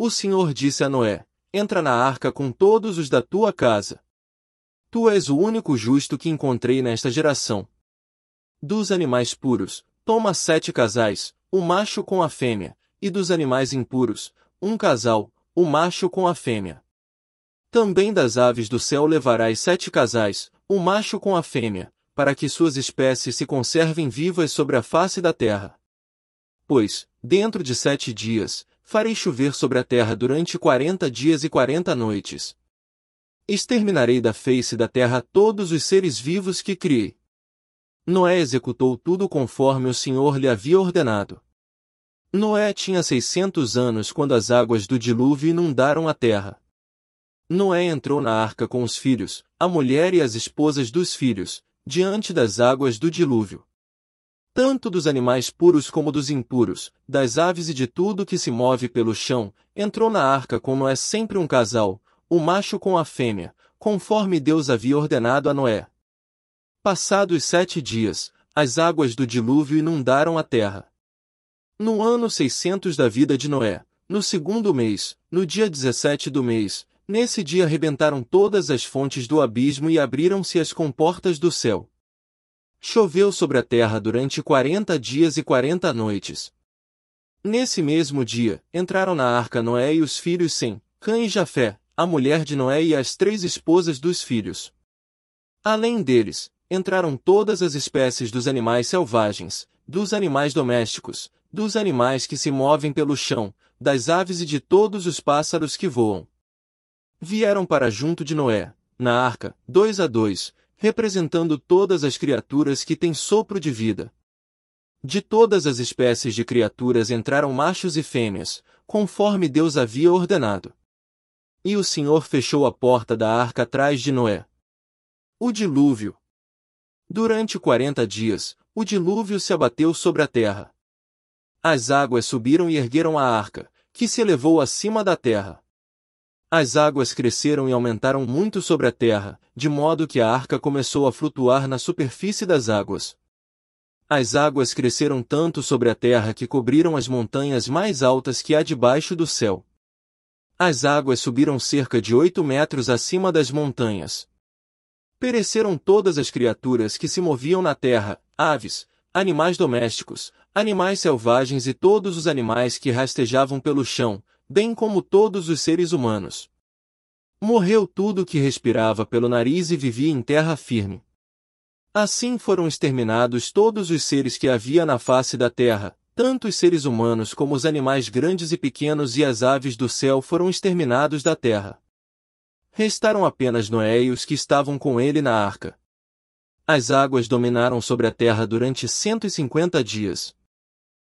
O Senhor disse a Noé: Entra na arca com todos os da tua casa. Tu és o único justo que encontrei nesta geração. Dos animais puros, toma sete casais, o macho com a fêmea, e dos animais impuros, um casal, o macho com a fêmea. Também das aves do céu levarás sete casais, o macho com a fêmea, para que suas espécies se conservem vivas sobre a face da terra. Pois, dentro de sete dias, farei chover sobre a terra durante quarenta dias e quarenta noites. Exterminarei da face da terra todos os seres vivos que criei. Noé executou tudo conforme o Senhor lhe havia ordenado. Noé tinha seiscentos anos quando as águas do dilúvio inundaram a terra. Noé entrou na arca com os filhos, a mulher e as esposas dos filhos, diante das águas do dilúvio. Tanto dos animais puros como dos impuros, das aves e de tudo que se move pelo chão, entrou na arca com Noé sempre um casal, o macho com a fêmea, conforme Deus havia ordenado a Noé. Passados sete dias, as águas do dilúvio inundaram a terra. No ano 600 da vida de Noé, no segundo mês, no dia 17 do mês, nesse dia arrebentaram todas as fontes do abismo e abriram-se as comportas do céu. Choveu sobre a terra durante quarenta dias e quarenta noites. Nesse mesmo dia, entraram na arca Noé e os filhos Sem, Cã e Jafé, a mulher de Noé e as três esposas dos filhos. Além deles, entraram todas as espécies dos animais selvagens, dos animais domésticos, dos animais que se movem pelo chão, das aves e de todos os pássaros que voam. Vieram para junto de Noé, na arca, dois a dois, representando todas as criaturas que têm sopro de vida. De todas as espécies de criaturas entraram machos e fêmeas, conforme Deus havia ordenado. E o Senhor fechou a porta da arca atrás de Noé. O dilúvio, Durante quarenta dias, o dilúvio se abateu sobre a terra. As águas subiram e ergueram a arca, que se elevou acima da terra. As águas cresceram e aumentaram muito sobre a terra, de modo que a arca começou a flutuar na superfície das águas. As águas cresceram tanto sobre a terra que cobriram as montanhas mais altas que há debaixo do céu. As águas subiram cerca de oito metros acima das montanhas. Pereceram todas as criaturas que se moviam na terra, aves, animais domésticos, animais selvagens e todos os animais que rastejavam pelo chão, bem como todos os seres humanos. Morreu tudo que respirava pelo nariz e vivia em terra firme. Assim foram exterminados todos os seres que havia na face da terra, tanto os seres humanos como os animais grandes e pequenos e as aves do céu foram exterminados da terra. Restaram apenas Noé e os que estavam com ele na arca. As águas dominaram sobre a terra durante cento e cinquenta dias.